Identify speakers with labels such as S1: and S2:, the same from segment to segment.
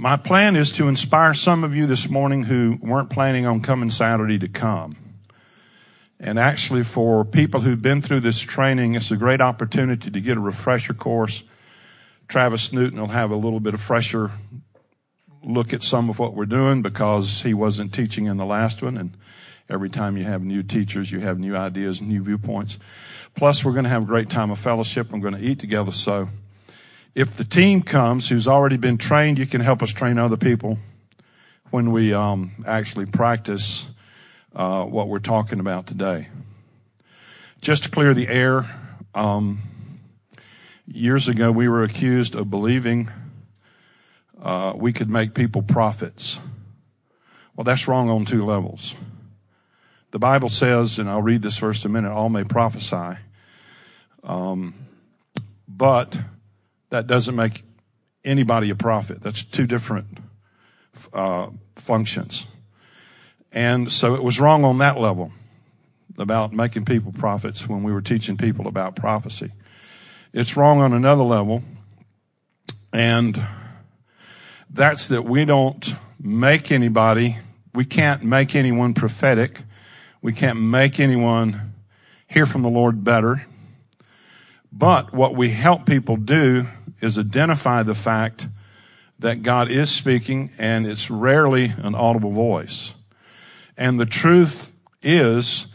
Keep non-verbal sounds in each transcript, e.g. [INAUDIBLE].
S1: My plan is to inspire some of you this morning who weren't planning on coming Saturday to come. And actually for people who've been through this training, it's a great opportunity to get a refresher course. Travis Newton will have a little bit of fresher look at some of what we're doing because he wasn't teaching in the last one. And every time you have new teachers, you have new ideas, new viewpoints. Plus, we're going to have a great time of fellowship. I'm going to eat together. So if the team comes who's already been trained, you can help us train other people when we um, actually practice uh, what we're talking about today. Just to clear the air, um, years ago we were accused of believing uh, we could make people prophets. Well, that's wrong on two levels. The Bible says, and I'll read this verse in a minute, all may prophesy. Um, but that doesn't make anybody a prophet. That's two different uh, functions. And so it was wrong on that level about making people prophets when we were teaching people about prophecy. It's wrong on another level. And that's that we don't make anybody, we can't make anyone prophetic. We can't make anyone hear from the Lord better. But what we help people do is identify the fact that God is speaking and it's rarely an audible voice. And the truth is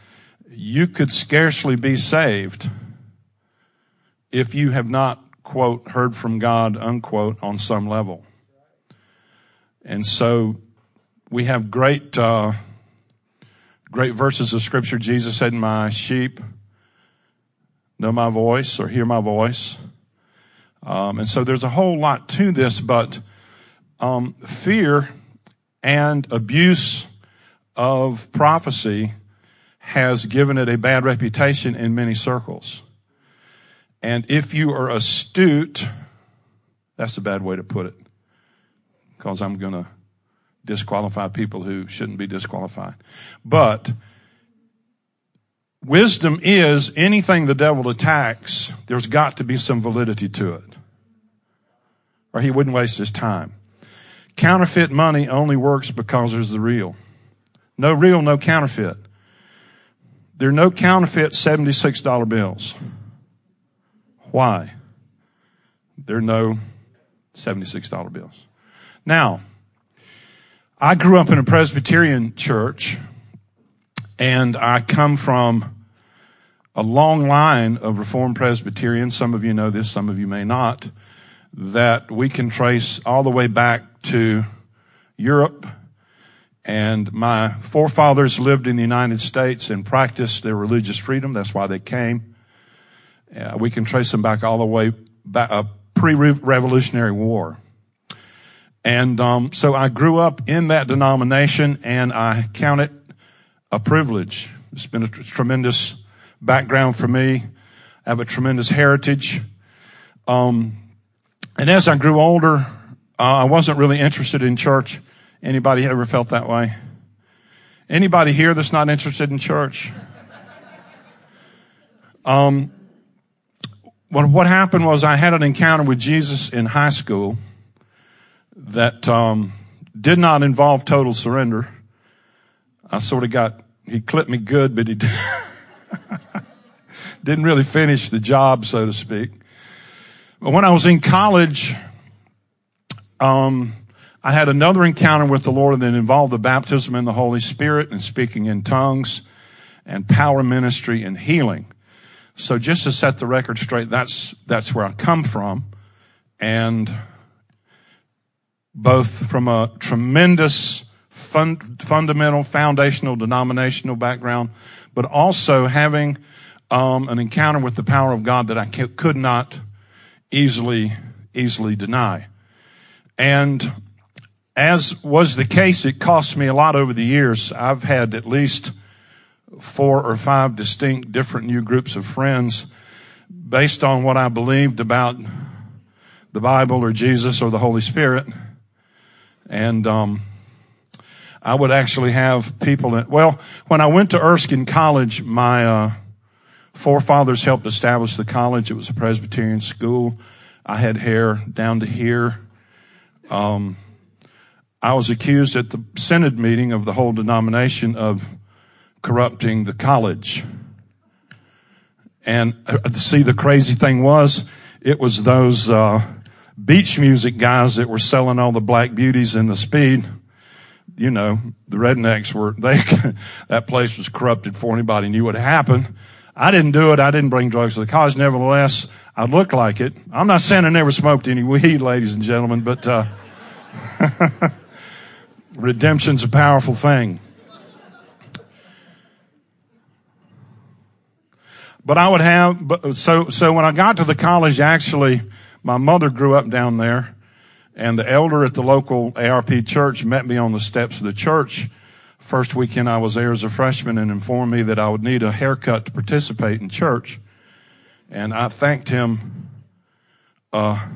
S1: you could scarcely be saved if you have not, quote, heard from God, unquote, on some level. And so we have great, uh, great verses of scripture. Jesus said, my sheep know my voice or hear my voice. Um, and so there's a whole lot to this, but um, fear and abuse of prophecy has given it a bad reputation in many circles. And if you are astute, that's a bad way to put it, because I'm going to disqualify people who shouldn't be disqualified. But wisdom is anything the devil attacks, there's got to be some validity to it or he wouldn't waste his time. Counterfeit money only works because there's the real. No real, no counterfeit. There are no counterfeit $76 bills. Why? There are no $76 bills. Now, I grew up in a Presbyterian church and I come from a long line of Reformed Presbyterians. Some of you know this, some of you may not that we can trace all the way back to Europe. And my forefathers lived in the United States and practiced their religious freedom. That's why they came. Uh, we can trace them back all the way back, uh, pre-revolutionary war. And um, so I grew up in that denomination, and I count it a privilege. It's been a tremendous background for me. I have a tremendous heritage. Um, and as I grew older, uh, I wasn't really interested in church. Anybody ever felt that way? Anybody here that's not interested in church? Um, what, what happened was I had an encounter with Jesus in high school that um, did not involve total surrender. I sort of got, he clipped me good, but he [LAUGHS] didn't really finish the job, so to speak. When I was in college, um, I had another encounter with the Lord that involved the baptism in the Holy Spirit and speaking in tongues and power ministry and healing. So just to set the record straight, that's, that's where I come from. And both from a tremendous fun, fundamental, foundational, denominational background, but also having um, an encounter with the power of God that I could not easily, easily deny. And as was the case, it cost me a lot over the years. I've had at least four or five distinct different new groups of friends based on what I believed about the Bible or Jesus or the Holy Spirit. And, um, I would actually have people that, well, when I went to Erskine College, my, uh, forefathers helped establish the college. It was a Presbyterian school. I had hair down to here. Um, I was accused at the synod meeting of the whole denomination of corrupting the college. And uh, see, the crazy thing was, it was those uh, beach music guys that were selling all the black beauties in the speed. You know, the rednecks were [LAUGHS] they. that place was corrupted before anybody knew what happened. I didn't do it. I didn't bring drugs to the college. Nevertheless, I look like it. I'm not saying I never smoked any [LAUGHS] weed, ladies and gentlemen, but uh, [LAUGHS] redemption's a powerful thing. But I would have, so, so when I got to the college, actually, my mother grew up down there and the elder at the local ARP church met me on the steps of the church. First weekend I was there as a freshman and informed me that I would need a haircut to participate in church. And I thanked him, uh,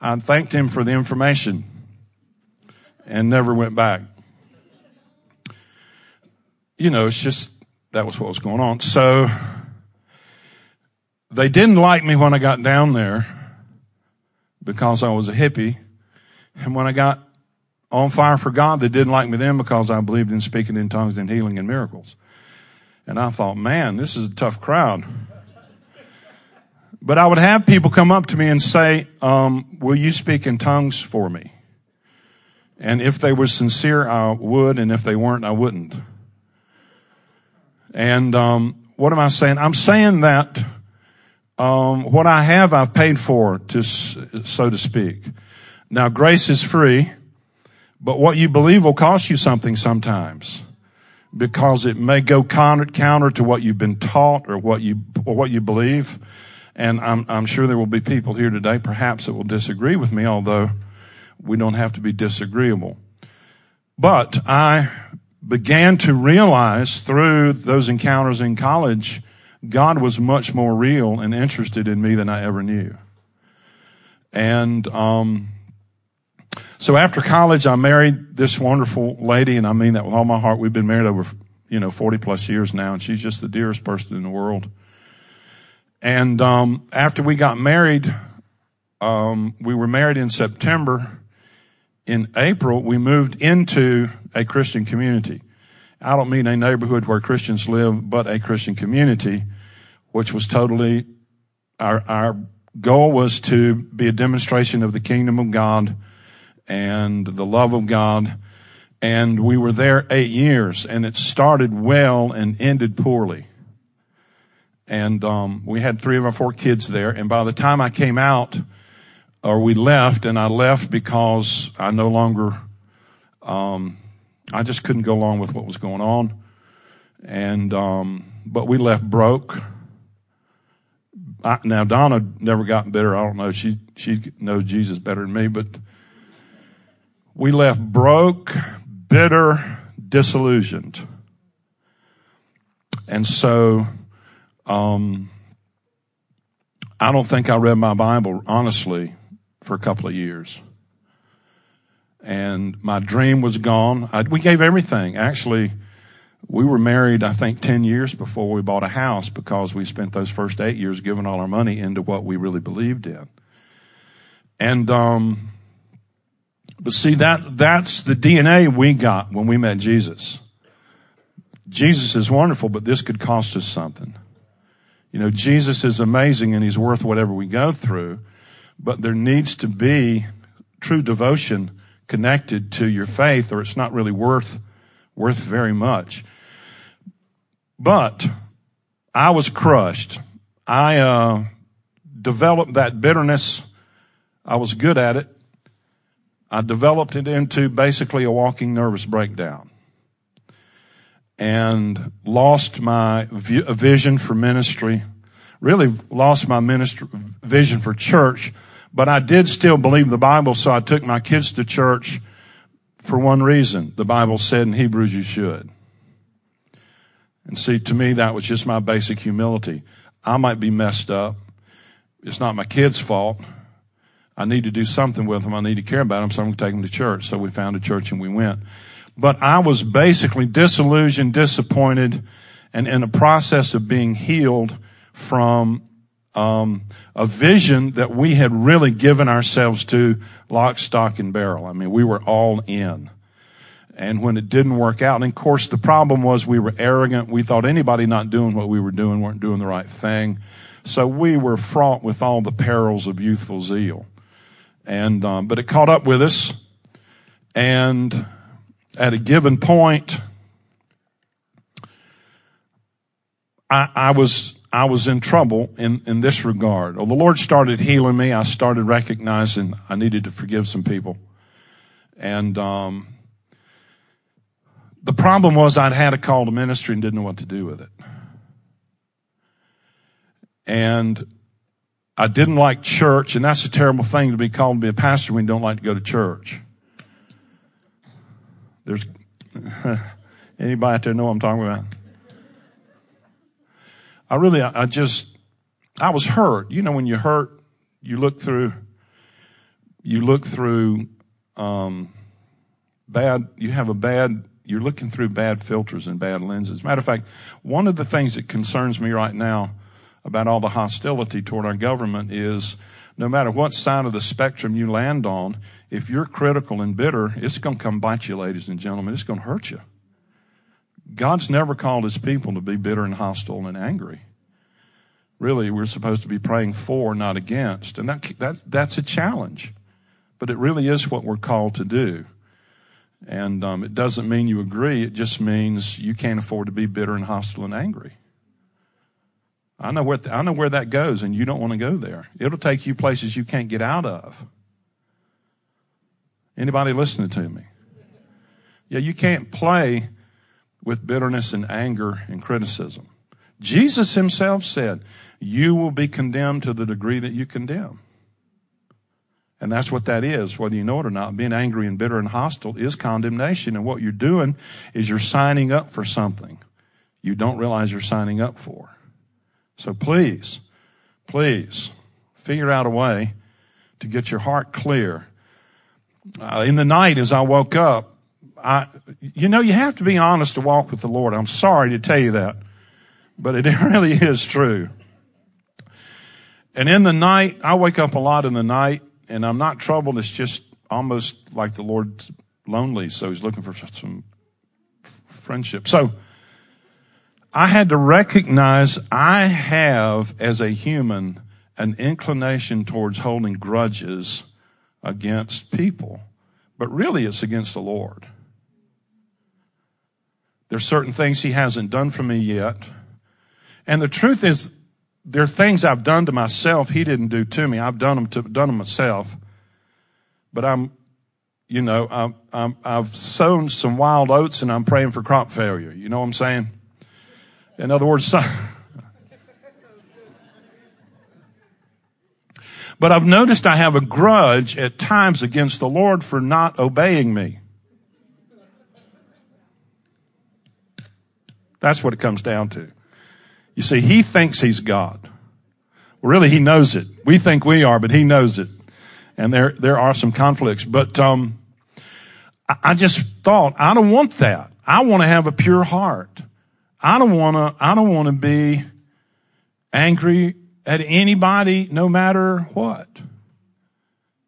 S1: I thanked him for the information and never went back. You know, it's just, that was what was going on. So, they didn't like me when I got down there because I was a hippie. And when I got on fire for God, they didn't like me then because I believed in speaking in tongues and healing and miracles. And I thought, man, this is a tough crowd. But I would have people come up to me and say, um, will you speak in tongues for me? And if they were sincere, I would, and if they weren't, I wouldn't. And um, what am I saying? I'm saying that um, what I have, I've paid for, to so to speak. Now, grace is free, but what you believe will cost you something sometimes, because it may go counter, to what you've been taught or what you or what you believe. And I'm, I'm sure there will be people here today, perhaps, that will disagree with me, although we don't have to be disagreeable. But I began to realize through those encounters in college God was much more real and interested in me than I ever knew. And, um, so after college, I married this wonderful lady, and I mean that with all my heart. We've been married over, you know, 40 plus years now, and she's just the dearest person in the world. And, um, after we got married, um, we were married in September. In April, we moved into a Christian community. I don't mean a neighborhood where Christians live, but a Christian community, which was totally our, our goal was to be a demonstration of the kingdom of God and the love of God. And we were there eight years and it started well and ended poorly. And, um, we had three of our four kids there. And by the time I came out or we left and I left because I no longer, um, I just couldn't go along with what was going on. And, um, but we left broke. I, now Donna never got better. I don't know. She, she knows Jesus better than me, but we left broke, bitter, disillusioned. And so, um, I don't think I read my Bible honestly for a couple of years and my dream was gone. I, we gave everything. Actually, we were married, I think, 10 years before we bought a house because we spent those first eight years giving all our money into what we really believed in. And, um, but see, that, that's the DNA we got when we met Jesus. Jesus is wonderful, but this could cost us something. You know, Jesus is amazing and he's worth whatever we go through, but there needs to be true devotion connected to your faith or it's not really worth, worth very much. But I was crushed. I, uh, developed that bitterness. I was good at it. I developed it into basically a walking nervous breakdown and lost my vision for ministry, really lost my ministry, vision for church but I did still believe the Bible, so I took my kids to church for one reason. The Bible said in Hebrews you should. And see, to me, that was just my basic humility. I might be messed up. It's not my kids' fault. I need to do something with them. I need to care about them, so I'm going to take them to church. So we found a church and we went. But I was basically disillusioned, disappointed, and in a process of being healed from um, a vision that we had really given ourselves to lock, stock, and barrel. I mean, we were all in. And when it didn't work out, and of course the problem was we were arrogant. We thought anybody not doing what we were doing weren't doing the right thing. So we were fraught with all the perils of youthful zeal. And, um, but it caught up with us. And at a given point, I, I was I was in trouble in, in this regard. Well, the Lord started healing me. I started recognizing I needed to forgive some people. And um, the problem was I'd had a call to ministry and didn't know what to do with it. And I didn't like church, and that's a terrible thing to be called to be a pastor when you don't like to go to church. There's [LAUGHS] anybody out there know what I'm talking about? I really, I just, I was hurt. You know, when you're hurt, you look through, you look through, um, bad, you have a bad, you're looking through bad filters and bad lenses. Matter of fact, one of the things that concerns me right now about all the hostility toward our government is no matter what side of the spectrum you land on, if you're critical and bitter, it's going to come bite you, ladies and gentlemen. It's going to hurt you. God's never called his people to be bitter and hostile and angry. Really, we're supposed to be praying for, not against. And that, that's, that's a challenge. But it really is what we're called to do. And um, it doesn't mean you agree. It just means you can't afford to be bitter and hostile and angry. I know where I know where that goes, and you don't want to go there. It'll take you places you can't get out of. Anybody listening to me? Yeah, you can't play with bitterness and anger and criticism. Jesus himself said, you will be condemned to the degree that you condemn. And that's what that is, whether you know it or not. Being angry and bitter and hostile is condemnation. And what you're doing is you're signing up for something you don't realize you're signing up for. So please, please figure out a way to get your heart clear. Uh, in the night as I woke up, I, you know, you have to be honest to walk with the Lord. I'm sorry to tell you that, but it [LAUGHS] really is true. And in the night, I wake up a lot in the night and I'm not troubled. It's just almost like the Lord's lonely. So he's looking for some friendship. So I had to recognize I have as a human an inclination towards holding grudges against people, but really it's against the Lord. There's certain things he hasn't done for me yet. And the truth is, there are things I've done to myself he didn't do to me. I've done them to, done them myself. But I'm, you know, I'm, I'm, I've sown some wild oats and I'm praying for crop failure. You know what I'm saying? In other words, [LAUGHS] but I've noticed I have a grudge at times against the Lord for not obeying me. That's what it comes down to. You see, he thinks he's God. Really, he knows it. We think we are, but he knows it. And there, there are some conflicts. But, um, I, I just thought, I don't want that. I want to have a pure heart. I don't want to, I don't want to be angry at anybody, no matter what.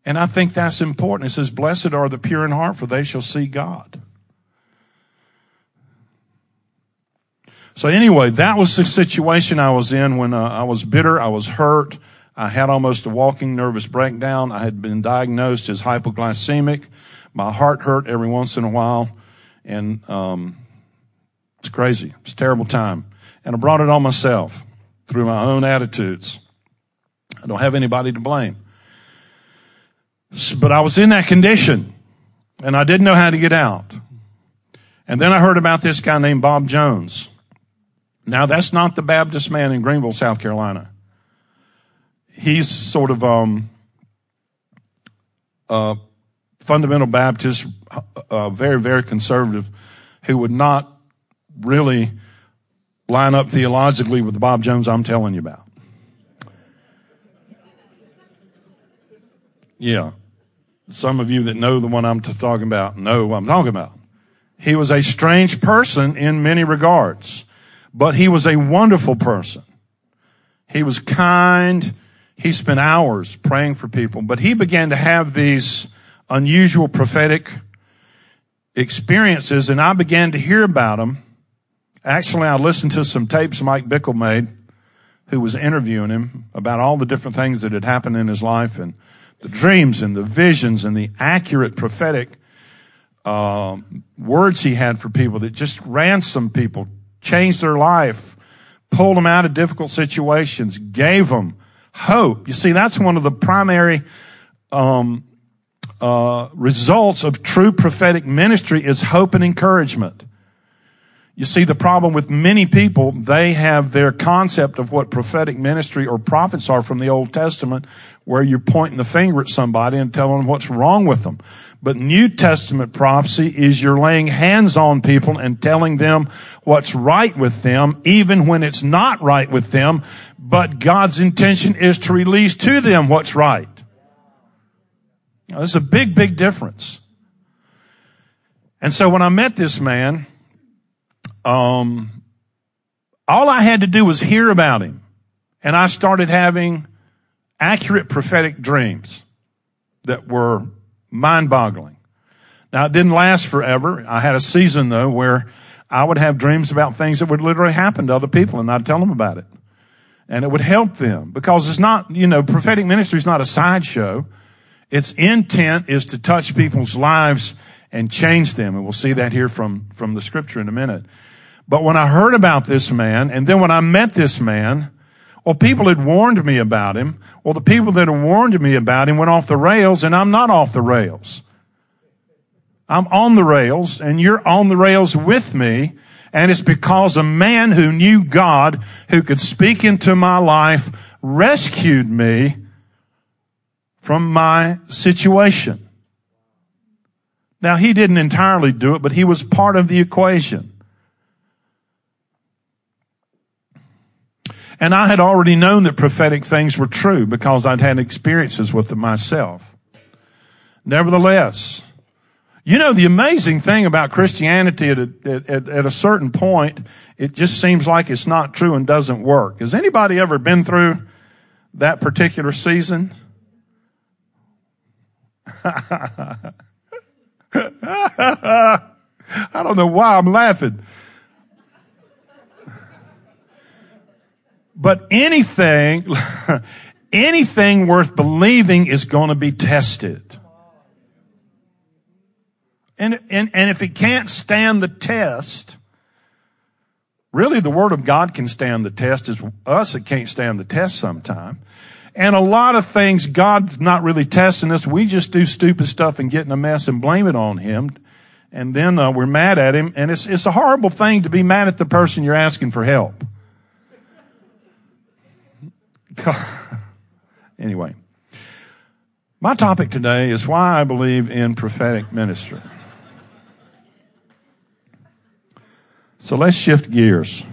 S1: And I think that's important. It says, blessed are the pure in heart, for they shall see God. So anyway, that was the situation I was in when uh, I was bitter. I was hurt. I had almost a walking nervous breakdown. I had been diagnosed as hypoglycemic. My heart hurt every once in a while. And, um, it's crazy. It's a terrible time. And I brought it on myself through my own attitudes. I don't have anybody to blame. But I was in that condition and I didn't know how to get out. And then I heard about this guy named Bob Jones. Now that's not the Baptist man in Greenville, South Carolina. He's sort of, um, a fundamental Baptist, uh, very, very conservative, who would not really line up theologically with the Bob Jones I'm telling you about. Yeah. Some of you that know the one I'm talking about know what I'm talking about. He was a strange person in many regards. But he was a wonderful person. He was kind. He spent hours praying for people, but he began to have these unusual prophetic experiences and I began to hear about them. Actually, I listened to some tapes Mike Bickle made who was interviewing him about all the different things that had happened in his life and the dreams and the visions and the accurate prophetic uh, words he had for people that just ransomed people, changed their life, pulled them out of difficult situations, gave them hope. You see, that's one of the primary um, uh, results of true prophetic ministry is hope and encouragement. You see, the problem with many people, they have their concept of what prophetic ministry or prophets are from the Old Testament, where you're pointing the finger at somebody and telling them what's wrong with them. But New Testament prophecy is you're laying hands on people and telling them what's right with them, even when it's not right with them, but God's intention is to release to them what's right. Now, there's a big, big difference. And so when I met this man, um, all I had to do was hear about him. And I started having accurate prophetic dreams that were mind boggling. Now it didn't last forever. I had a season though where I would have dreams about things that would literally happen to other people and I'd tell them about it. And it would help them because it's not, you know, prophetic ministry is not a sideshow. Its intent is to touch people's lives and change them. And we'll see that here from, from the scripture in a minute. But when I heard about this man, and then when I met this man, well, people had warned me about him. Well, the people that had warned me about him went off the rails, and I'm not off the rails. I'm on the rails, and you're on the rails with me. And it's because a man who knew God, who could speak into my life, rescued me from my situation. Now, he didn't entirely do it, but he was part of the equation. And I had already known that prophetic things were true because I'd had experiences with them myself. Nevertheless, you know, the amazing thing about Christianity at a, at, at a certain point, it just seems like it's not true and doesn't work. Has anybody ever been through that particular season? [LAUGHS] I don't know why I'm laughing. But anything, [LAUGHS] anything worth believing is going to be tested. And, and, and if it can't stand the test, really the Word of God can stand the test. Is us that can't stand the test sometime. And a lot of things, God's not really testing us. We just do stupid stuff and get in a mess and blame it on Him. And then uh, we're mad at Him. And it's, it's a horrible thing to be mad at the person you're asking for help. [LAUGHS] anyway, my topic today is why I believe in prophetic ministry. So let's shift gears.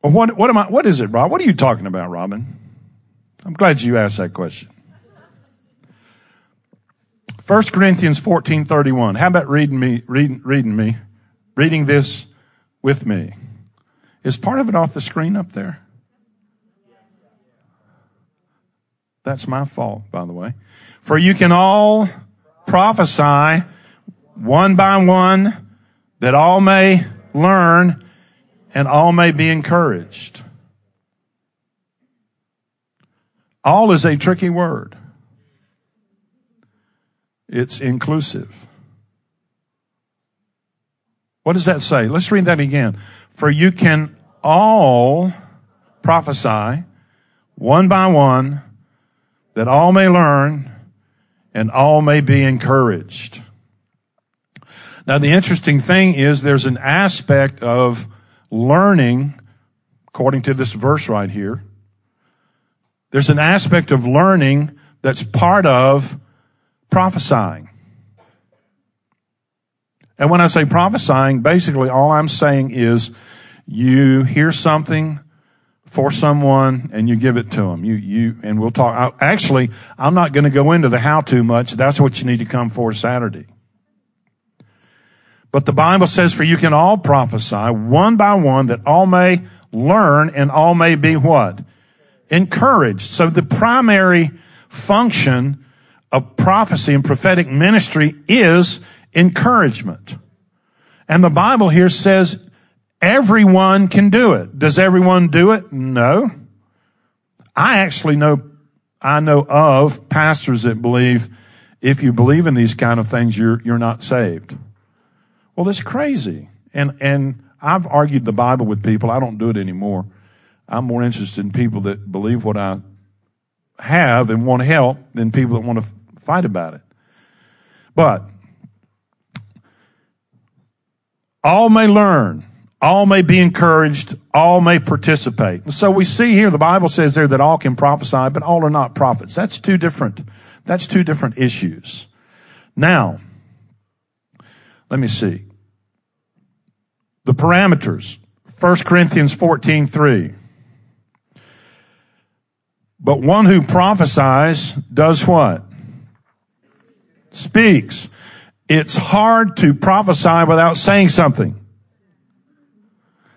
S1: What, what am I, what is it, Rob? What are you talking about, Robin? I'm glad you asked that question. 1 Corinthians 14:31. How about reading me reading reading me reading this with me? Is part of it off the screen up there? That's my fault, by the way. For you can all prophesy one by one that all may learn and all may be encouraged. All is a tricky word. It's inclusive. What does that say? Let's read that again. For you can all prophesy one by one that all may learn and all may be encouraged. Now the interesting thing is there's an aspect of learning, according to this verse right here. There's an aspect of learning that's part of prophesying. And when I say prophesying, basically all I'm saying is you hear something for someone and you give it to them. You, you, and we'll talk. I, actually, I'm not going to go into the how to much. That's what you need to come for Saturday. But the Bible says, for you can all prophesy one by one that all may learn and all may be what? Encouraged. So the primary function of prophecy and prophetic ministry is encouragement. And the Bible here says everyone can do it. Does everyone do it? No. I actually know, I know of pastors that believe if you believe in these kind of things, you're, you're not saved. Well, that's crazy. And, and I've argued the Bible with people. I don't do it anymore. I'm more interested in people that believe what I have and want help than people that want to fight about it. But all may learn, all may be encouraged, all may participate. So we see here the Bible says there that all can prophesy, but all are not prophets. That's two different, that's two different issues. Now, let me see. The parameters. 1 Corinthians 14, 3. But one who prophesies does what? Speaks. It's hard to prophesy without saying something.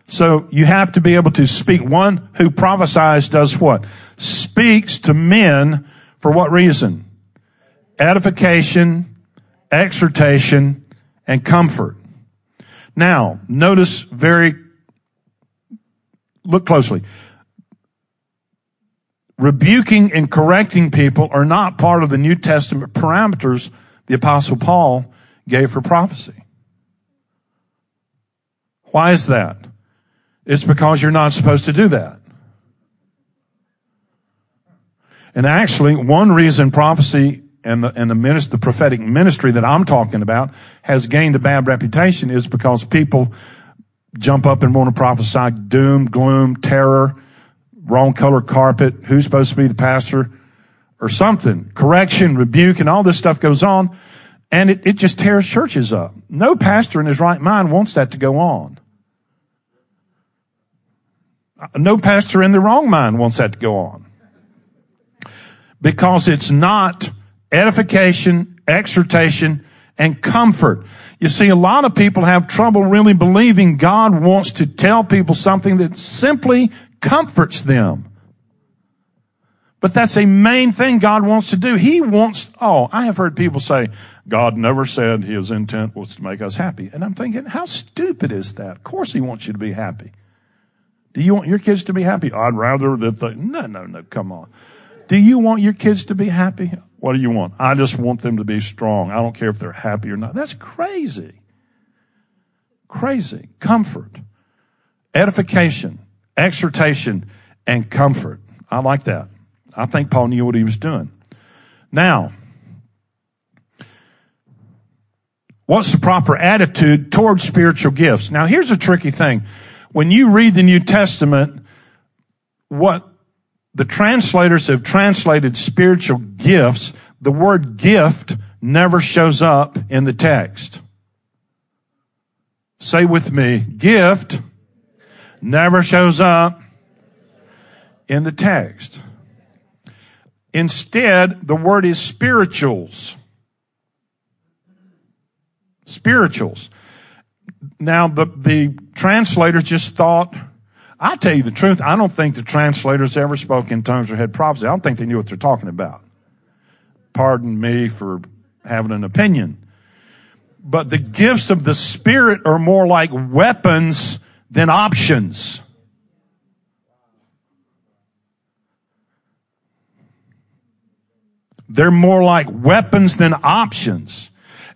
S1: So you have to be able to speak. One who prophesies does what? Speaks to men for what reason? Edification, exhortation, and comfort. Now, notice very, look closely rebuking and correcting people are not part of the New Testament parameters the apostle Paul gave for prophecy. Why is that? It's because you're not supposed to do that. And actually, one reason prophecy and the, and the ministry, the prophetic ministry that I'm talking about has gained a bad reputation is because people jump up and want to prophesy doom, gloom, terror, wrong color carpet, who's supposed to be the pastor, or something. Correction, rebuke, and all this stuff goes on. And it, it just tears churches up. No pastor in his right mind wants that to go on. No pastor in the wrong mind wants that to go on. Because it's not edification, exhortation, and comfort. You see, a lot of people have trouble really believing God wants to tell people something that simply comforts them. But that's a main thing God wants to do. He wants, oh, I have heard people say, God never said his intent was to make us happy. And I'm thinking, how stupid is that? Of course he wants you to be happy. Do you want your kids to be happy? I'd rather that they, no, no, no, come on. Do you want your kids to be happy? What do you want? I just want them to be strong. I don't care if they're happy or not. That's crazy. Crazy. Comfort. Edification exhortation, and comfort. I like that. I think Paul knew what he was doing. Now, what's the proper attitude towards spiritual gifts? Now, here's a tricky thing. When you read the New Testament, what the translators have translated spiritual gifts, the word gift never shows up in the text. Say with me, gift never shows up in the text. Instead, the word is spirituals. Spirituals. Now, the, the translators just thought, I tell you the truth, I don't think the translators ever spoke in tongues or had prophecy. I don't think they knew what they're talking about. Pardon me for having an opinion. But the gifts of the Spirit are more like weapons than options. They're more like weapons than options.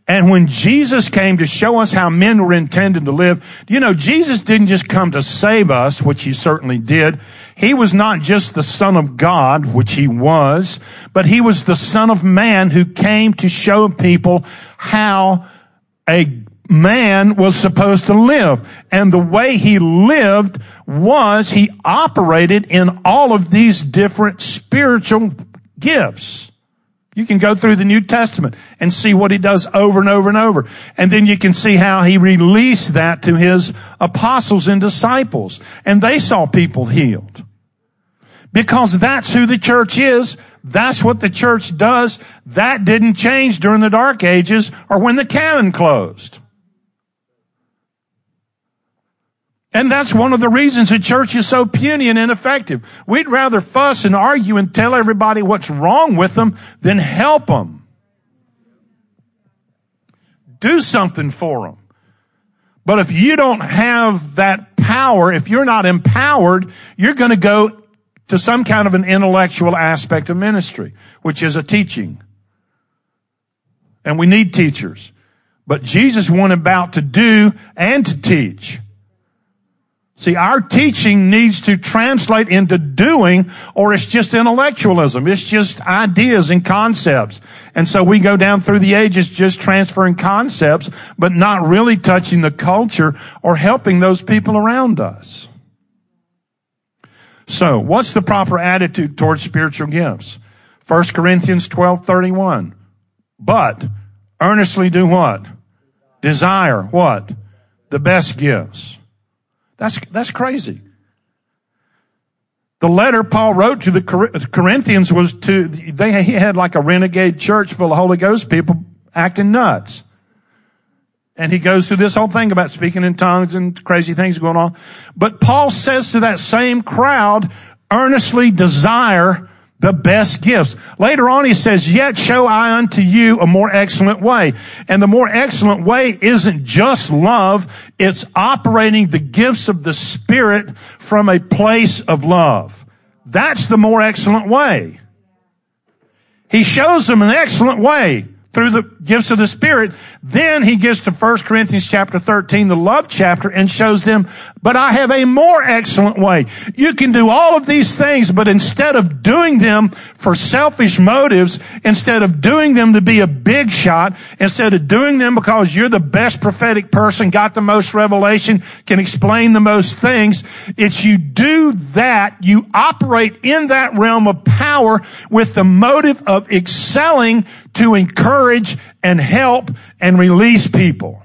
S1: And when Jesus came to show us how men were intended to live, you know, Jesus didn't just come to save us, which he certainly did. He was not just the son of God, which he was, but he was the son of man who came to show people how a man was supposed to live. And the way he lived was he operated in all of these different spiritual gifts. You can go through the New Testament and see what he does over and over and over. And then you can see how he released that to his apostles and disciples. And they saw people healed. Because that's who the church is. That's what the church does. That didn't change during the dark ages or when the canon closed. And that's one of the reasons the church is so puny and ineffective. We'd rather fuss and argue and tell everybody what's wrong with them than help them. Do something for them. But if you don't have that power, if you're not empowered, you're going to go to some kind of an intellectual aspect of ministry, which is a teaching. And we need teachers. But Jesus went about to do and to teach. See, our teaching needs to translate into doing or it's just intellectualism. It's just ideas and concepts. And so we go down through the ages just transferring concepts, but not really touching the culture or helping those people around us. So what's the proper attitude towards spiritual gifts? 1 Corinthians 12, 31. But earnestly do what? Desire what? The best gifts. That's, that's crazy. The letter Paul wrote to the Corinthians was to, they he had like a renegade church full of Holy Ghost people acting nuts. And he goes through this whole thing about speaking in tongues and crazy things going on. But Paul says to that same crowd, earnestly desire the best gifts. Later on he says, yet show I unto you a more excellent way. And the more excellent way isn't just love, it's operating the gifts of the Spirit from a place of love. That's the more excellent way. He shows them an excellent way through the gifts of the Spirit. Then he gets to 1 Corinthians chapter 13, the love chapter, and shows them, but I have a more excellent way. You can do all of these things, but instead of doing them for selfish motives, instead of doing them to be a big shot, instead of doing them because you're the best prophetic person, got the most revelation, can explain the most things, it's you do that, you operate in that realm of power with the motive of excelling to encourage and help and release people.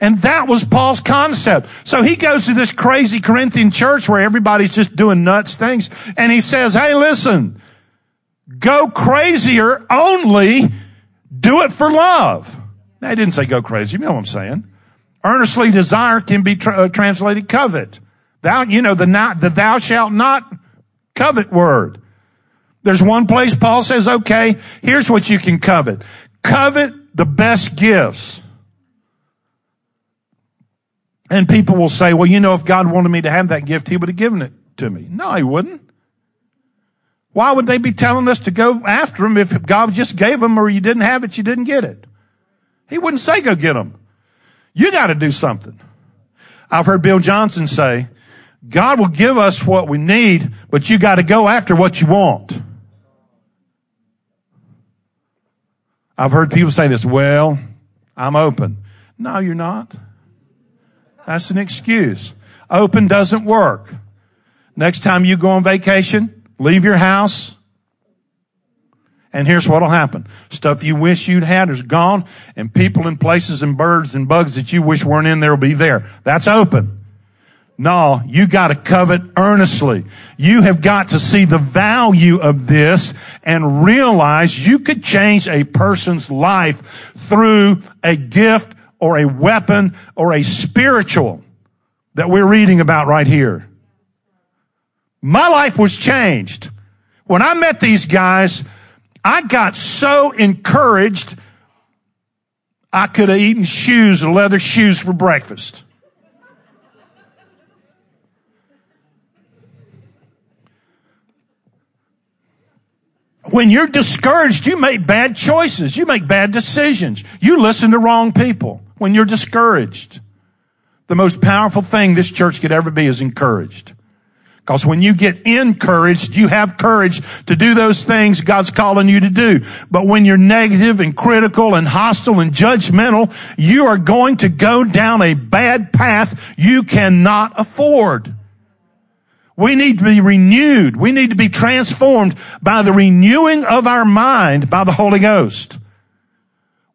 S1: And that was Paul's concept. So he goes to this crazy Corinthian church where everybody's just doing nuts things. And he says, Hey, listen, go crazier only do it for love. Now, he didn't say go crazy. You know what I'm saying? Earnestly desire can be tra- uh, translated covet. Thou, you know, the not, the thou shalt not covet word. There's one place Paul says, okay, here's what you can covet. Covet the best gifts. And people will say, well, you know, if God wanted me to have that gift, he would have given it to me. No, he wouldn't. Why would they be telling us to go after him if God just gave them or you didn't have it, you didn't get it? He wouldn't say go get them. You got to do something. I've heard Bill Johnson say, God will give us what we need, but you got to go after what you want. I've heard people say this, well, I'm open. No, you're not. That's an excuse. Open doesn't work. Next time you go on vacation, leave your house, and here's what'll happen. Stuff you wish you'd had is gone, and people and places and birds and bugs that you wish weren't in there will be there. That's open. No, you got to covet earnestly. You have got to see the value of this and realize you could change a person's life through a gift or a weapon or a spiritual that we're reading about right here. My life was changed. When I met these guys, I got so encouraged I could have eaten shoes, leather shoes for breakfast. When you're discouraged, you make bad choices. You make bad decisions. You listen to wrong people when you're discouraged. The most powerful thing this church could ever be is encouraged. Because when you get encouraged, you have courage to do those things God's calling you to do. But when you're negative and critical and hostile and judgmental, you are going to go down a bad path you cannot afford. We need to be renewed. We need to be transformed by the renewing of our mind by the Holy Ghost.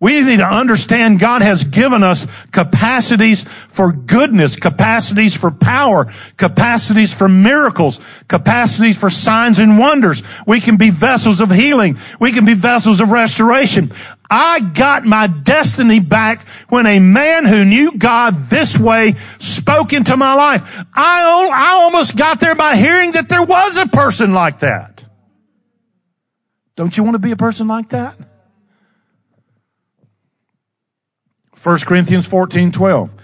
S1: We need to understand God has given us capacities for goodness, capacities for power, capacities for miracles, capacities for signs and wonders. We can be vessels of healing. We can be vessels of restoration. I got my destiny back when a man who knew God this way spoke into my life. I, I almost got there by hearing that there was a person like that. Don't you want to be a person like that? 1 Corinthians 14, 12.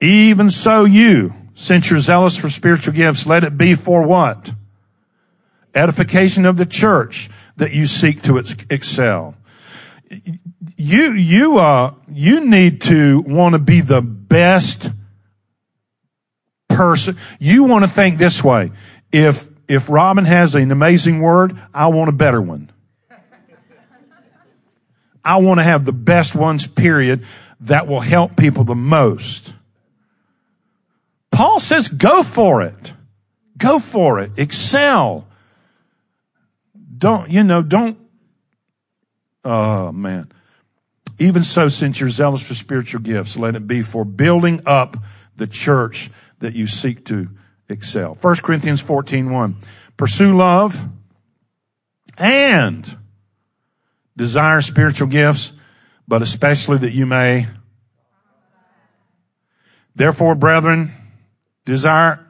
S1: Even so you, since you're zealous for spiritual gifts, let it be for what? Edification of the church that you seek to excel. You, you, uh, you need to want to be the best person. You want to think this way. If, if Robin has an amazing word, I want a better one. I want to have the best ones, period, that will help people the most. Paul says, go for it. Go for it. Excel. Don't, you know, don't, oh man. Even so, since you're zealous for spiritual gifts, let it be for building up the church that you seek to excel. 1 Corinthians 14, 1. Pursue love and desire spiritual gifts, but especially that you may. Therefore, brethren, desire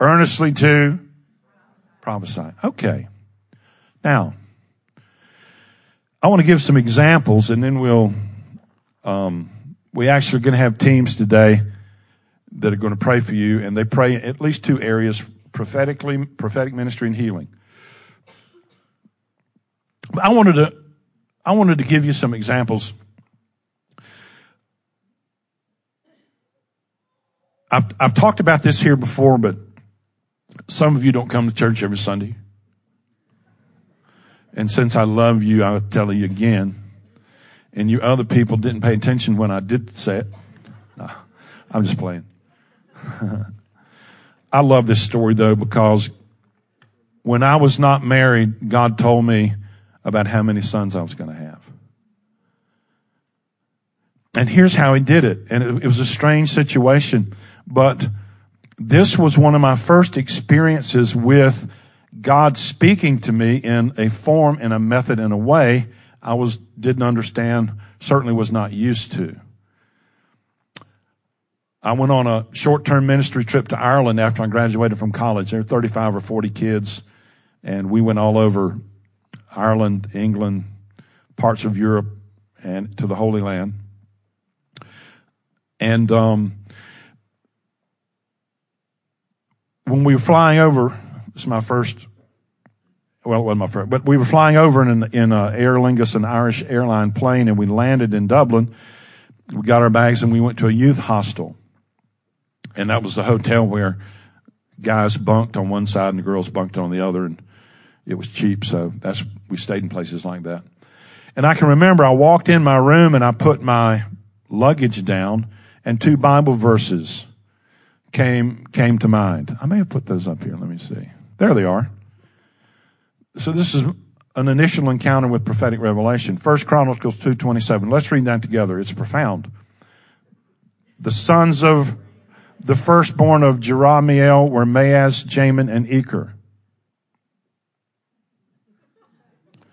S1: earnestly to prophesy. Okay. Now, I want to give some examples and then we'll, um, we actually are going to have teams today that are going to pray for you and they pray in at least two areas, prophetically, prophetic ministry and healing. But I wanted to, I wanted to give you some examples. I've, I've talked about this here before, but some of you don't come to church every Sunday. And since I love you, I'll tell you again. And you other people didn't pay attention when I did say it. No, I'm just playing. [LAUGHS] I love this story though because when I was not married, God told me about how many sons I was going to have. And here's how he did it. And it, it was a strange situation, but this was one of my first experiences with God speaking to me in a form, in a method, in a way I was, didn't understand, certainly was not used to. I went on a short-term ministry trip to Ireland after I graduated from college. There were 35 or 40 kids, and we went all over Ireland, England, parts of Europe, and to the Holy Land. And um, when we were flying over, is my first. Well, it wasn't my first, but we were flying over in in uh, Aer Lingus, an Irish airline plane, and we landed in Dublin. We got our bags and we went to a youth hostel, and that was the hotel where guys bunked on one side and the girls bunked on the other, and it was cheap, so that's we stayed in places like that. And I can remember I walked in my room and I put my luggage down, and two Bible verses came came to mind. I may have put those up here. Let me see. There they are. So this is an initial encounter with prophetic revelation. First Chronicles 2.27. Let's read that together. It's profound. The sons of the firstborn of Jerahmeel were Maaz, Jamin, and Eker.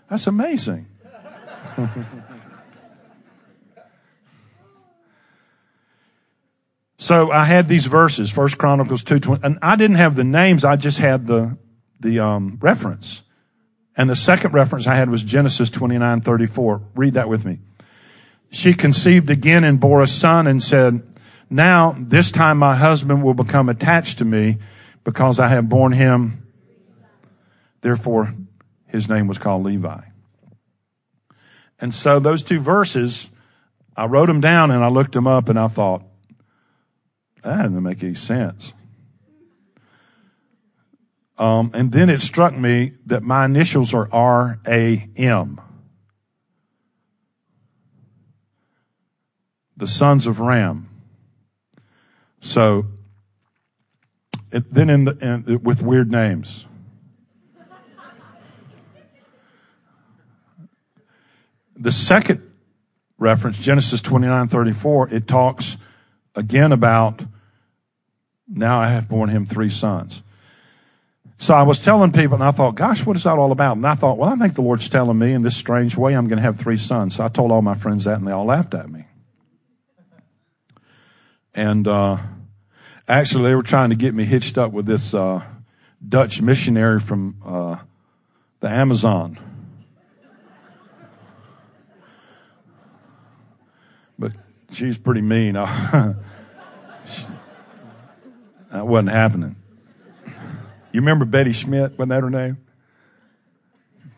S1: That's amazing. [LAUGHS] so I had these verses, First Chronicles 2.20, and I didn't have the names, I just had the, the um, reference. And the second reference I had was Genesis 29:34. Read that with me. She conceived again and bore a son and said, now this time my husband will become attached to me because I have borne him. Therefore, his name was called Levi. And so those two verses, I wrote them down and I looked them up and I thought, that doesn't make any sense. Um, and then it struck me that my initials are R A M. The sons of Ram. So, it, then in the, in, with weird names. The second reference, Genesis 29, 34, it talks again about now I have borne him three sons. So I was telling people, and I thought, gosh, what is that all about? And I thought, well, I think the Lord's telling me in this strange way I'm going to have three sons. So I told all my friends that, and they all laughed at me. And uh, actually, they were trying to get me hitched up with this uh, Dutch missionary from uh, the Amazon. But she's pretty mean. [LAUGHS] that wasn't happening. You remember Betty Schmidt? Wasn't that her name?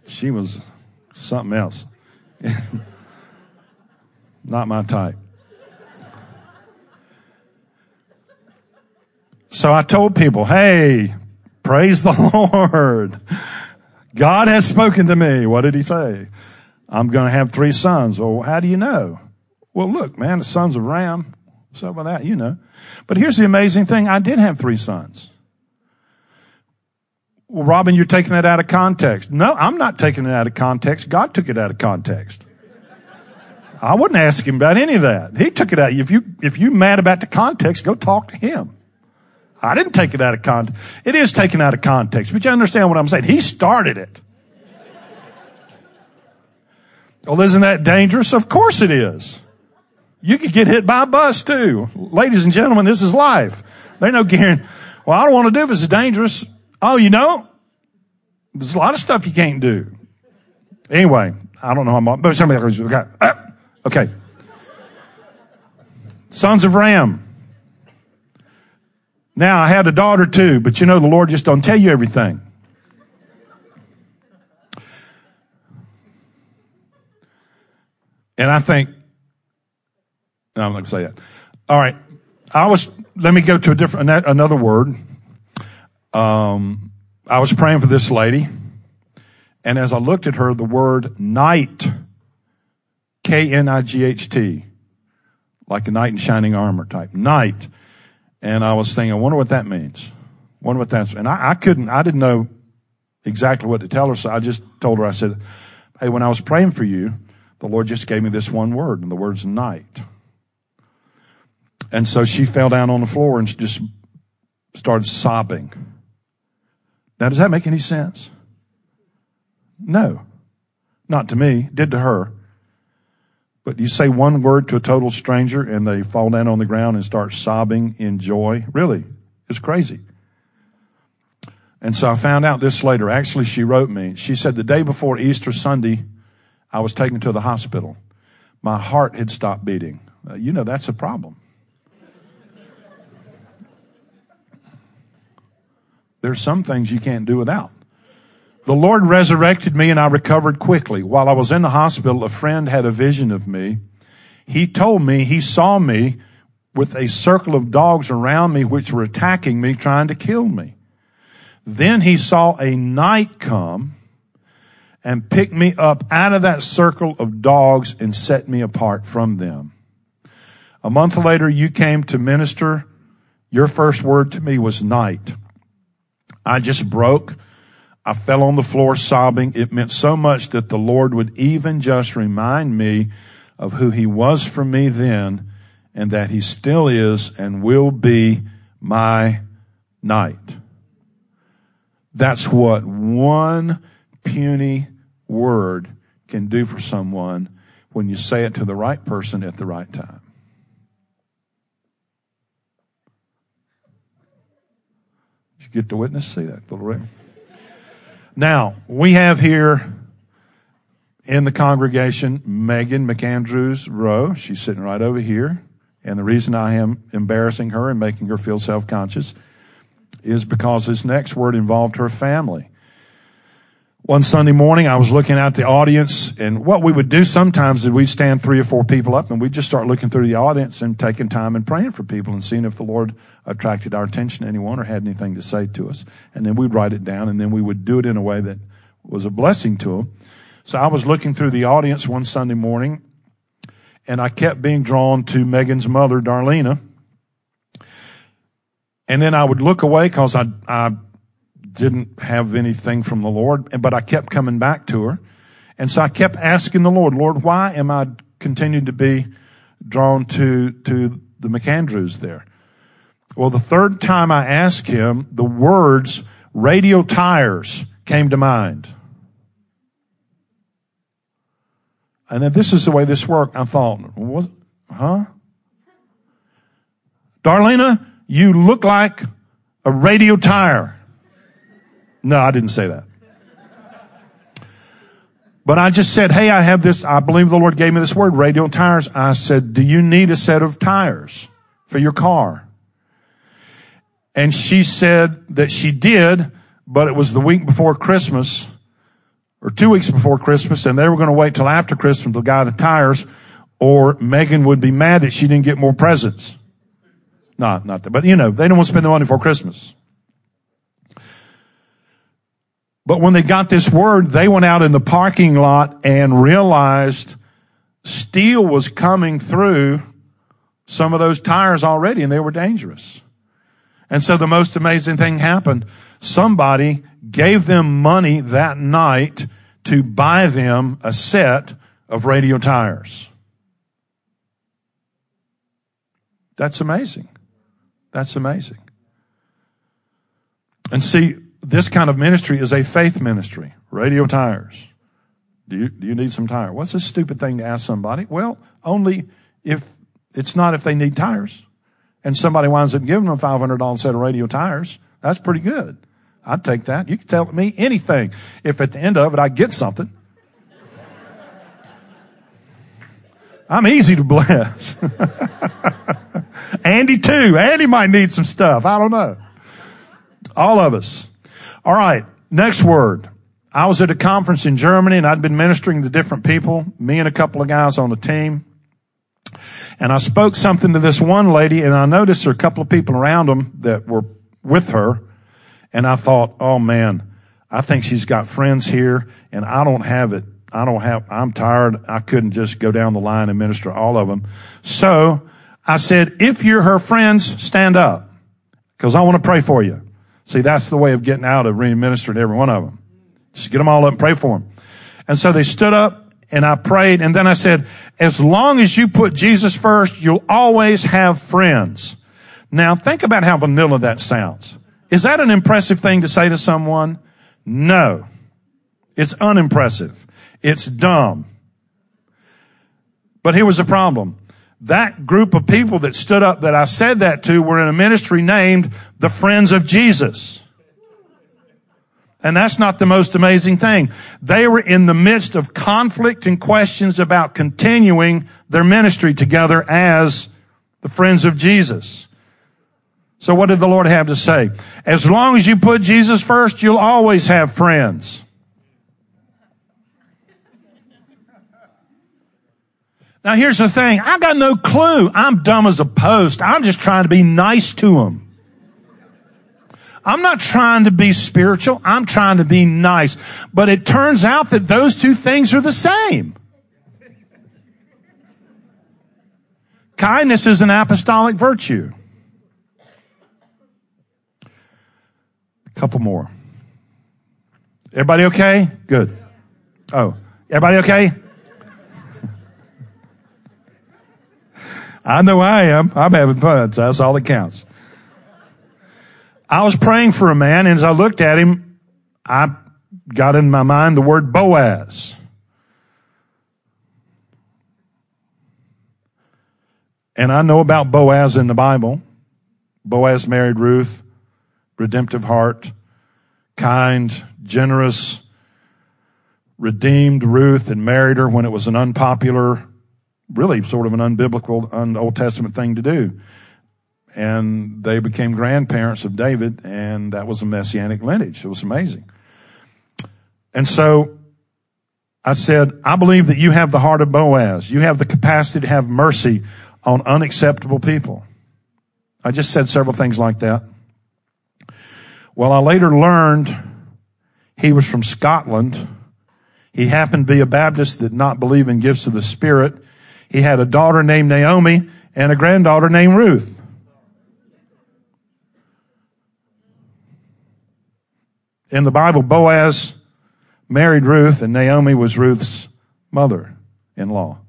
S1: She was something else. [LAUGHS] Not my type. So I told people, hey, praise the [LAUGHS] Lord. God has spoken to me. What did he say? I'm going to have three sons. Well, how do you know? Well, look, man, the sons of Ram. Up with that? You know. But here's the amazing thing. I did have three sons. Well, Robin, you're taking that out of context. No, I'm not taking it out of context. God took it out of context. I wouldn't ask him about any of that. He took it out. If you, if you mad about the context, go talk to him. I didn't take it out of context. It is taken out of context, but you understand what I'm saying. He started it. Well, isn't that dangerous? Of course it is. You could get hit by a bus too. Ladies and gentlemen, this is life. There's no guarantee. Well, I don't want to do this. It's dangerous. Oh, you know, there's a lot of stuff you can't do. Anyway, I don't know how much, but somebody, okay. Uh, okay. Sons of Ram. Now I had a daughter too, but you know the Lord just don't tell you everything. And I think, I'm not going to say that. All right. I was, let me go to a different, another word. Um, I was praying for this lady, and as I looked at her, the word knight, K-N-I-G-H-T, like a knight in shining armor type, knight. And I was thinking, I wonder what that means. Wonder what that's, and I, I couldn't, I didn't know exactly what to tell her, so I just told her, I said, hey, when I was praying for you, the Lord just gave me this one word, and the word's knight. And so she fell down on the floor and just started sobbing. Now, does that make any sense? No. Not to me. Did to her. But you say one word to a total stranger and they fall down on the ground and start sobbing in joy. Really? It's crazy. And so I found out this later. Actually, she wrote me. She said the day before Easter Sunday, I was taken to the hospital. My heart had stopped beating. Uh, you know, that's a problem. There's some things you can't do without. The Lord resurrected me and I recovered quickly. While I was in the hospital, a friend had a vision of me. He told me he saw me with a circle of dogs around me which were attacking me, trying to kill me. Then he saw a knight come and pick me up out of that circle of dogs and set me apart from them. A month later, you came to minister. Your first word to me was knight. I just broke. I fell on the floor sobbing. It meant so much that the Lord would even just remind me of who he was for me then and that he still is and will be my knight. That's what one puny word can do for someone when you say it to the right person at the right time. Get to witness? See that little ring? Now, we have here in the congregation Megan McAndrews Rowe. She's sitting right over here. And the reason I am embarrassing her and making her feel self conscious is because this next word involved her family. One Sunday morning, I was looking out the audience, and what we would do sometimes is we'd stand three or four people up, and we'd just start looking through the audience and taking time and praying for people and seeing if the Lord attracted our attention to anyone or had anything to say to us. And then we'd write it down, and then we would do it in a way that was a blessing to them. So I was looking through the audience one Sunday morning, and I kept being drawn to Megan's mother, Darlena. And then I would look away because I, I didn't have anything from the Lord, but I kept coming back to her. And so I kept asking the Lord, Lord, why am I continuing to be drawn to, to the McAndrews there? Well, the third time I asked him, the words radio tires came to mind. And if this is the way this worked, I thought, what, huh? Darlena, you look like a radio tire. No, I didn't say that. But I just said, hey, I have this, I believe the Lord gave me this word, radio tires. I said, do you need a set of tires for your car? And she said that she did, but it was the week before Christmas or two weeks before Christmas and they were going to wait till after Christmas to buy the tires or Megan would be mad that she didn't get more presents. Not, not that, but you know, they don't want to spend the money for Christmas. But when they got this word, they went out in the parking lot and realized steel was coming through some of those tires already and they were dangerous. And so the most amazing thing happened. Somebody gave them money that night to buy them a set of radio tires. That's amazing. That's amazing. And see, this kind of ministry is a faith ministry. Radio tires. Do you, do you need some tire? What's a stupid thing to ask somebody? Well, only if it's not if they need tires. And somebody winds up giving them a $500 set of radio tires. That's pretty good. I'd take that. You can tell me anything. If at the end of it I get something. I'm easy to bless. [LAUGHS] Andy too. Andy might need some stuff. I don't know. All of us. All right. Next word. I was at a conference in Germany and I'd been ministering to different people, me and a couple of guys on the team. And I spoke something to this one lady and I noticed there were a couple of people around them that were with her. And I thought, oh man, I think she's got friends here and I don't have it. I don't have, I'm tired. I couldn't just go down the line and minister all of them. So I said, if you're her friends, stand up because I want to pray for you. See, that's the way of getting out of ministering to every one of them. Just get them all up and pray for them. And so they stood up and I prayed and then I said, as long as you put Jesus first, you'll always have friends. Now think about how vanilla that sounds. Is that an impressive thing to say to someone? No. It's unimpressive. It's dumb. But here was the problem that group of people that stood up that I said that to were in a ministry named the Friends of Jesus. And that's not the most amazing thing. They were in the midst of conflict and questions about continuing their ministry together as the friends of Jesus. So what did the Lord have to say? As long as you put Jesus first, you'll always have friends. Now here's the thing. I got no clue. I'm dumb as a post. I'm just trying to be nice to them. I'm not trying to be spiritual. I'm trying to be nice. But it turns out that those two things are the same. Kindness is an apostolic virtue. A couple more. Everybody okay? Good. Oh, everybody okay? I know I am. I'm having fun, so that's all that counts. I was praying for a man, and as I looked at him, I got in my mind the word Boaz. And I know about Boaz in the Bible. Boaz married Ruth, redemptive heart, kind, generous, redeemed Ruth and married her when it was an unpopular really sort of an unbiblical, un Old Testament thing to do. And they became grandparents of David, and that was a messianic lineage. It was amazing. And so I said, I believe that you have the heart of Boaz. You have the capacity to have mercy on unacceptable people. I just said several things like that. Well, I later learned he was from Scotland. He happened to be a Baptist that did not believe in gifts of the Spirit. He had a daughter named Naomi and a granddaughter named Ruth. In the Bible, Boaz married Ruth and Naomi was Ruth's mother-in-law.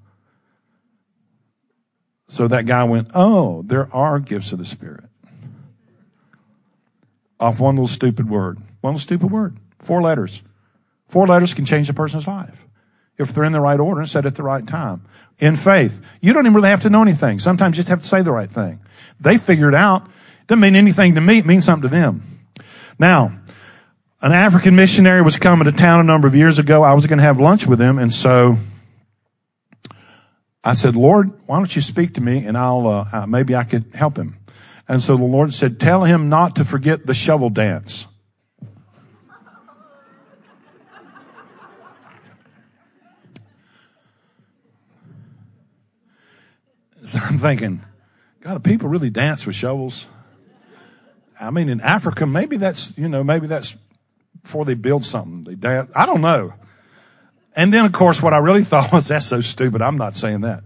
S1: So that guy went, oh, there are gifts of the Spirit. Off one little stupid word. One little stupid word. Four letters. Four letters can change a person's life if they're in the right order and said at the right time. In faith. You don't even really have to know anything. Sometimes you just have to say the right thing. They figure it out. Doesn't mean anything to me. It means something to them. Now, an African missionary was coming to town a number of years ago. I was going to have lunch with him. And so I said, Lord, why don't you speak to me and I'll, uh, maybe I could help him. And so the Lord said, tell him not to forget the shovel dance. So [LAUGHS] I'm thinking, God, do people really dance with shovels? I mean, in Africa, maybe that's, you know, maybe that's before they build something. They dance. I don't know. And then, of course, what I really [LAUGHS] thought was, that's so stupid. I'm not saying that.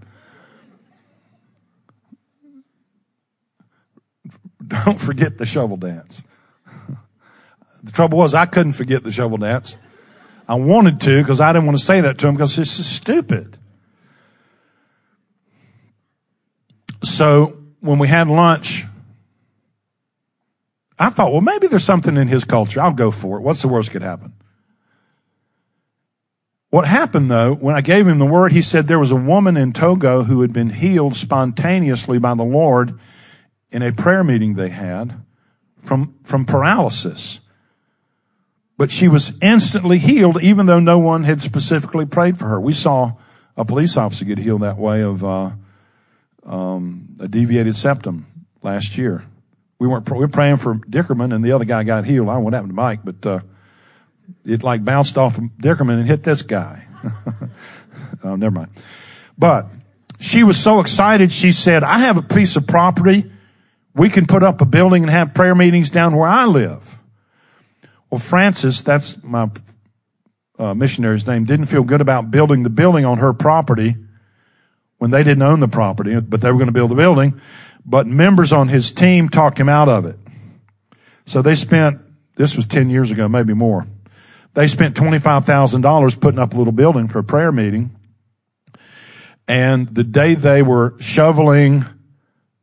S1: [LAUGHS] Don't forget the shovel dance. the trouble was, I couldn't forget the shovel dance. I wanted to because I didn't want to say that to him because this is stupid. So when we had lunch, I thought, well, maybe there's something in his culture. I'll go for it. What's the worst could happen? What happened though, when I gave him the word, he said there was a woman in Togo who had been healed spontaneously by the Lord in a prayer meeting they had from, from paralysis. But she was instantly healed even though no one had specifically prayed for her. We saw a police officer get healed that way of, uh, um, a deviated septum last year. We weren't, we were praying for Dickerman and the other guy got healed. I don't know what happened to Mike, but, uh, it like bounced off of Dickerman and hit this guy. [LAUGHS] oh, never mind. But she was so excited. She said, I have a piece of property. We can put up a building and have prayer meetings down where I live. Well, Francis, that's my uh, missionary's name, didn't feel good about building the building on her property when they didn't own the property, but they were going to build the building. But members on his team talked him out of it. So they spent, this was 10 years ago, maybe more. They spent $25,000 putting up a little building for a prayer meeting. And the day they were shoveling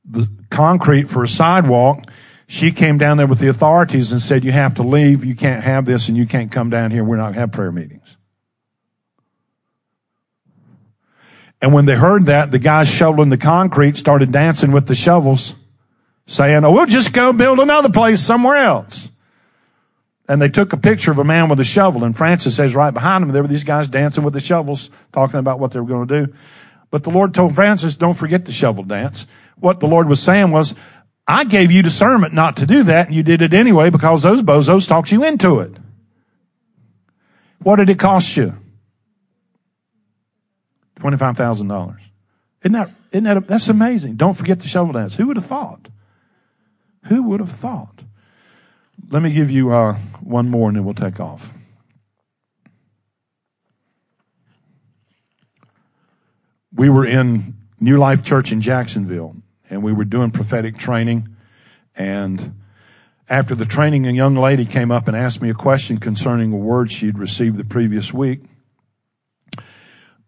S1: the concrete for a sidewalk, she came down there with the authorities and said, you have to leave. You can't have this and you can't come down here. We're not going to have prayer meetings. And when they heard that, the guys shoveling the concrete started dancing with the shovels, saying, oh, we'll just go build another place somewhere else. And they took a picture of a man with a shovel, and Francis says right behind him, there were these guys dancing with the shovels, talking about what they were going to do. But the Lord told Francis, don't forget the shovel dance. What the Lord was saying was, I gave you discernment not to do that, and you did it anyway because those bozos talked you into it. What did it cost you? $25,000. Isn't that, isn't that, that's amazing. Don't forget the shovel dance. Who would have thought? Who would have thought? Let me give you uh, one more and then we'll take off. We were in New Life Church in Jacksonville and we were doing prophetic training. And after the training, a young lady came up and asked me a question concerning a word she'd received the previous week.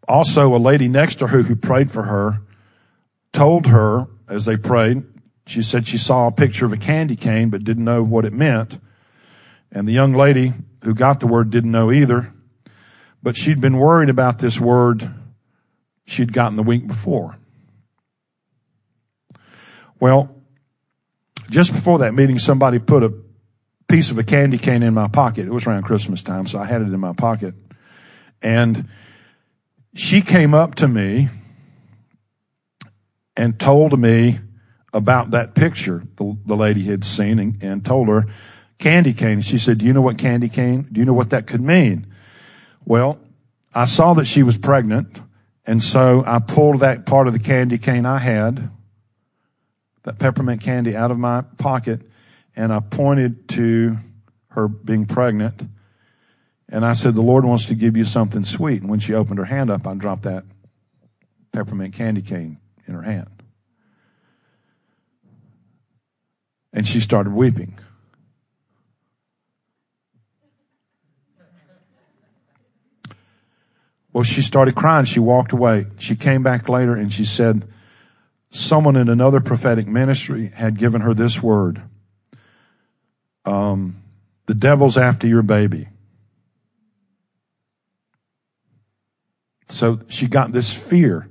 S1: Also, a lady next to her who prayed for her told her as they prayed, she said she saw a picture of a candy cane but didn't know what it meant. And the young lady who got the word didn't know either. But she'd been worried about this word she'd gotten the week before. Well, just before that meeting, somebody put a piece of a candy cane in my pocket. It was around Christmas time, so I had it in my pocket. And she came up to me and told me about that picture the, the lady had seen and, and told her candy cane. She said, do you know what candy cane? Do you know what that could mean? Well, I saw that she was pregnant. And so I pulled that part of the candy cane I had, that peppermint candy out of my pocket, and I pointed to her being pregnant. And I said, the Lord wants to give you something sweet. And when she opened her hand up, I dropped that peppermint candy cane in her hand. And she started weeping. Well, she started crying. She walked away. She came back later and she said, someone in another prophetic ministry had given her this word. Um, The devil's after your baby. So she got this fear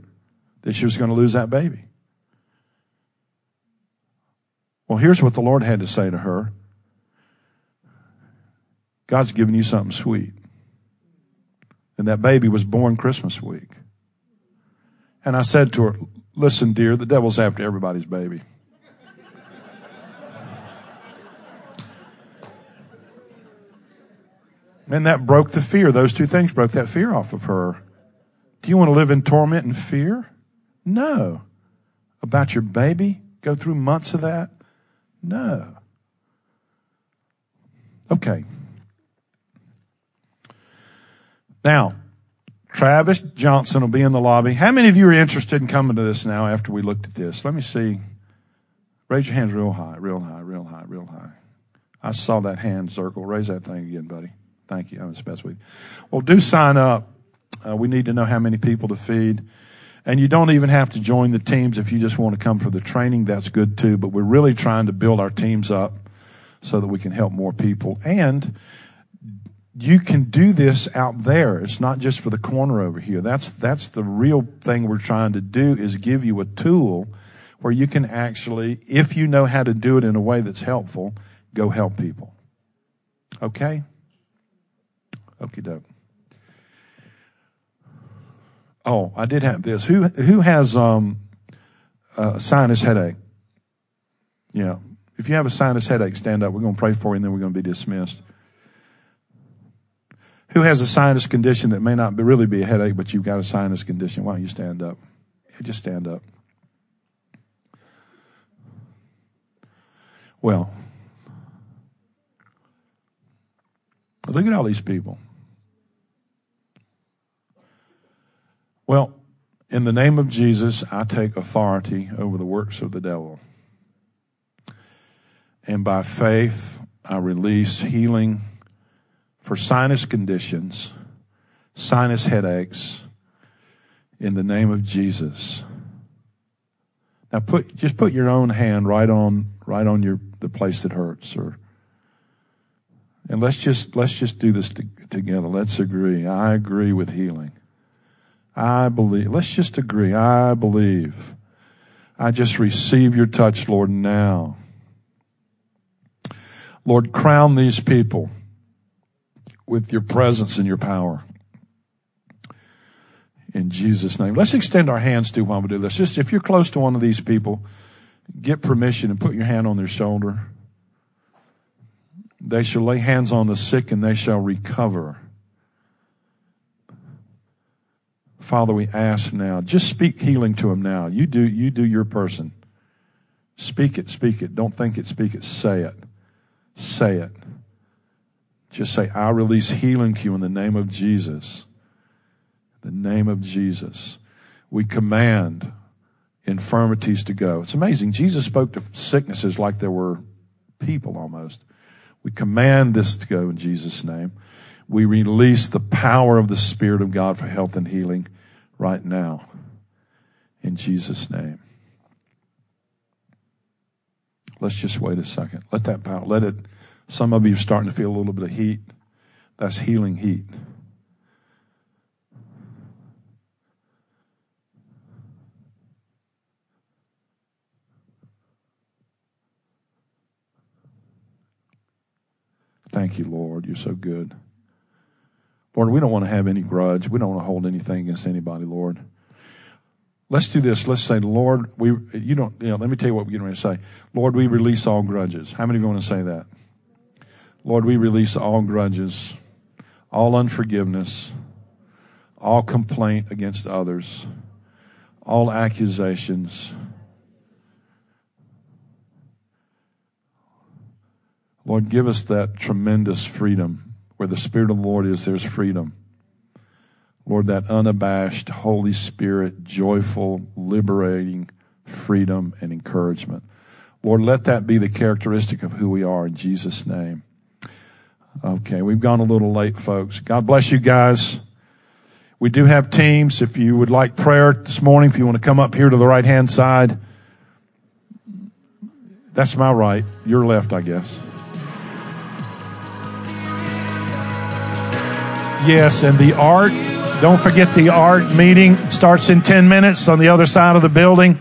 S1: that she was going to lose that baby. Well, here's what the Lord had to say to her God's given you something sweet. And that baby was born Christmas week. And I said to her, Listen, dear, the devil's after everybody's baby. and that broke the fear. Those two things broke that fear off of her. Do you want to live in torment and fear? No. About your baby? Go through months of that? No. Okay. Now, Travis Johnson will be in the lobby. How many of you are interested in coming to this now after we looked at this? Let me see. Raise your hands real high, real high, real high, real high. I saw that hand circle. Raise that thing again, buddy. Thank you. I'm the best with you. Well, do sign up. Uh, we need to know how many people to feed. And you don't even have to join the teams if you just want to come for the training. That's good too. But we're really trying to build our teams up so that we can help more people. And you can do this out there. It's not just for the corner over here. That's, that's the real thing we're trying to do is give you a tool where you can actually, if you know how to do it in a way that's helpful, go help people. Okay? Okie doke. Oh, I did have this. Who who has um, a sinus headache? Yeah. If you have a sinus headache, stand up. We're going to pray for you, and then we're going to be dismissed. Who has a sinus condition that may not be, really be a headache, but you've got a sinus condition? Why don't you stand up? just stand up. Well, look at all these people. Well, in the name of Jesus, I take authority over the works of the devil. And by faith, I release healing for sinus conditions, sinus headaches, in the name of Jesus. Now put, just put your own hand right on, right on your, the place that hurts or, and let's just, let's just do this to, together. Let's agree. I agree with healing. I believe. Let's just agree. I believe. I just receive your touch, Lord, now. Lord, crown these people with your presence and your power. In Jesus' name. Let's extend our hands to while we do this. Just if you're close to one of these people, get permission and put your hand on their shoulder. They shall lay hands on the sick and they shall recover. Father, we ask now, just speak healing to him now. You do, you do your person. Speak it, speak it. Don't think it, speak it. Say it. Say it. Just say, I release healing to you in the name of Jesus. The name of Jesus. We command infirmities to go. It's amazing. Jesus spoke to sicknesses like there were people almost. We command this to go in Jesus' name. We release the power of the Spirit of God for health and healing right now. In Jesus' name. Let's just wait a second. Let that power, let it, some of you are starting to feel a little bit of heat. That's healing heat. Thank you, Lord. You're so good. Lord, we don't want to have any grudge. We don't want to hold anything against anybody, Lord. Let's do this. Let's say, Lord, we, you don't, you know, let me tell you what we're getting ready to say. Lord, we release all grudges. How many of you want to say that? Lord, we release all grudges, all unforgiveness, all complaint against others, all accusations. Lord, give us that tremendous freedom where the Spirit of the Lord is, there's freedom. Lord, that unabashed Holy Spirit, joyful, liberating freedom and encouragement. Lord, let that be the characteristic of who we are in Jesus' name. Okay, we've gone a little late, folks. God bless you guys. We do have teams. If you would like prayer this morning, if you want to come up here to the right hand side, that's my right. Your left, I guess. Yes, and the art, don't forget the art meeting starts in 10 minutes on the other side of the building.